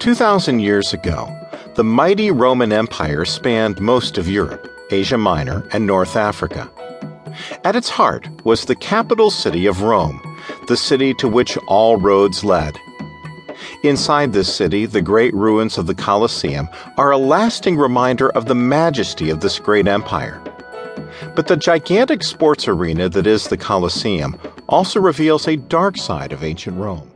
2,000 years ago, the mighty Roman Empire spanned most of Europe, Asia Minor, and North Africa. At its heart was the capital city of Rome, the city to which all roads led. Inside this city, the great ruins of the Colosseum are a lasting reminder of the majesty of this great empire. But the gigantic sports arena that is the Colosseum also reveals a dark side of ancient Rome.